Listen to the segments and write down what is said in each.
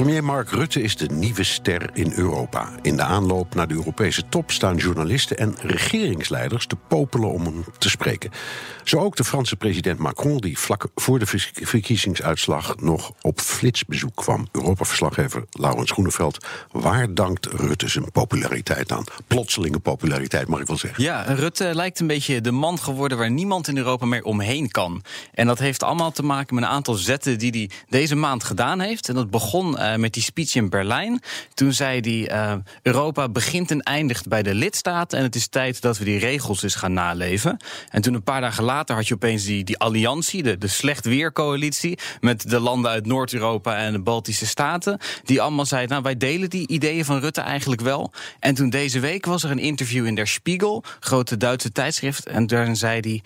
Premier Mark Rutte is de nieuwe ster in Europa. In de aanloop naar de Europese top staan journalisten en regeringsleiders te popelen om hem te spreken. Zo ook de Franse president Macron, die vlak voor de verkiezingsuitslag nog op flitsbezoek kwam. Europa-verslaggever Laurens Groeneveld. Waar dankt Rutte zijn populariteit aan? Plotselinge populariteit, mag ik wel zeggen. Ja, Rutte lijkt een beetje de man geworden waar niemand in Europa meer omheen kan. En dat heeft allemaal te maken met een aantal zetten die hij deze maand gedaan heeft. En dat begon uh, met die speech in Berlijn. Toen zei hij: uh, Europa begint en eindigt bij de lidstaten. En het is tijd dat we die regels eens gaan naleven. En toen een paar dagen later had je opeens die, die alliantie, de, de slecht weercoalitie. Met de landen uit Noord-Europa en de Baltische Staten. Die allemaal zeiden: Nou, wij delen die ideeën van Rutte eigenlijk wel. En toen deze week was er een interview in Der Spiegel, grote Duitse tijdschrift. En daarin zei hij: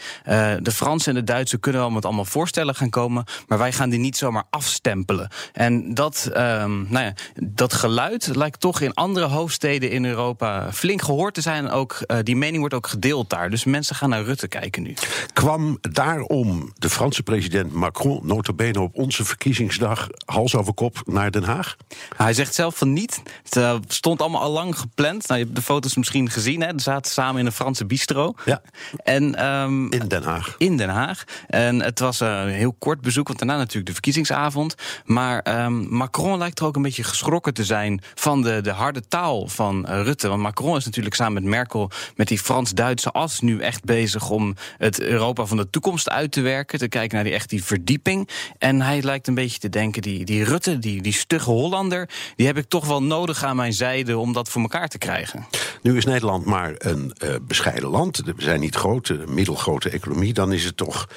uh, De Fransen en de Duitsers kunnen wel met allemaal voorstellen gaan komen. Maar wij gaan die niet zomaar afstempelen. En dat um, nou ja, dat geluid lijkt toch in andere hoofdsteden in Europa flink gehoord te zijn. Ook, uh, die mening wordt ook gedeeld daar. Dus mensen gaan naar Rutte kijken nu. Kwam daarom de Franse president Macron notabene op onze verkiezingsdag hals over kop naar Den Haag? Hij zegt zelf van niet. Het uh, stond allemaal al lang gepland. Nou, je hebt de foto's misschien gezien. Hè? Ze zaten samen in een Franse bistro. Ja. En, um, in Den Haag. In Den Haag. En het was een heel kort bezoek, want daarna natuurlijk de verkiezingsavond. Maar um, Macron lijkt er ook een beetje geschrokken te zijn van de, de harde taal van uh, Rutte. Want Macron is natuurlijk samen met Merkel met die Frans-Duitse as nu echt bezig om het Europa van de toekomst uit te werken. Te kijken naar die echt die verdieping. En hij lijkt een beetje te denken, die, die Rutte, die, die stugge Hollander, die heb ik toch wel nodig aan mijn zijde om dat voor elkaar te krijgen. Nu is Nederland maar een uh, bescheiden land. We zijn niet grote, middelgrote economie. Dan is het toch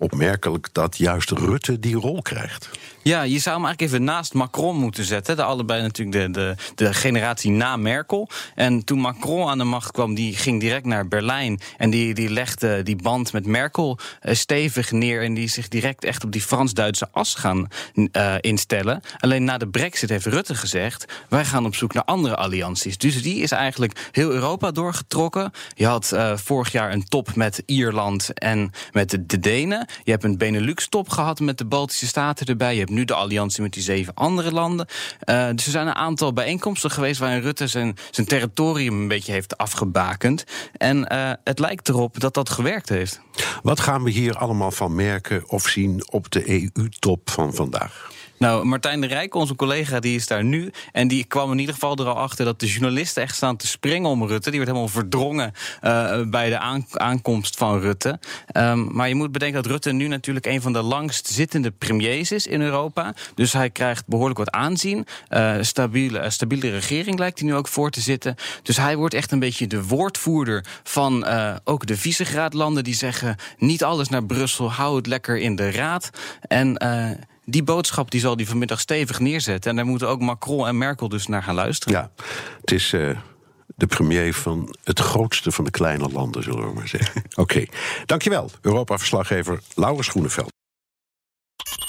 opmerkelijk dat juist Rutte die rol krijgt. Ja, je zou hem eigenlijk even naast Macron moeten zetten. De allebei natuurlijk de, de, de generatie na Merkel. En toen Macron aan de macht kwam, die ging direct naar Berlijn. En die, die legde die band met Merkel uh, stevig neer. En die zich direct echt op die Frans-Duitse as gaan uh, instellen. Alleen na de brexit heeft Rutte gezegd... wij gaan op zoek naar andere allianties. Dus die is eigenlijk heel Europa doorgetrokken. Je had uh, vorig jaar een top met Ierland en met de, de Denen. Je hebt een Benelux-top gehad met de Baltische Staten erbij. Je hebt nu de alliantie met die zeven andere landen. Uh, dus er zijn een aantal bijeenkomsten geweest waarin Rutte zijn, zijn territorium een beetje heeft afgebakend. En uh, het lijkt erop dat dat gewerkt heeft. Wat gaan we hier allemaal van merken of zien op de EU-top van vandaag? Nou, Martijn de Rijk, onze collega, die is daar nu. En die kwam in ieder geval er al achter dat de journalisten echt staan te springen om Rutte. Die werd helemaal verdrongen uh, bij de aankomst van Rutte. Um, maar je moet bedenken dat Rutte nu natuurlijk een van de langst zittende premiers is in Europa. Dus hij krijgt behoorlijk wat aanzien. Uh, stabiele, stabiele regering lijkt hij nu ook voor te zitten. Dus hij wordt echt een beetje de woordvoerder van ook de Visegrad-landen die zeggen: niet alles naar Brussel, hou het lekker in de raad. En die boodschap die zal hij vanmiddag stevig neerzetten. En daar moeten ook Macron en Merkel dus naar gaan luisteren. Ja, het is uh, de premier van het grootste van de kleine landen, zullen we maar zeggen. Oké, okay. dankjewel, Europa-verslaggever Laurens Groeneveld.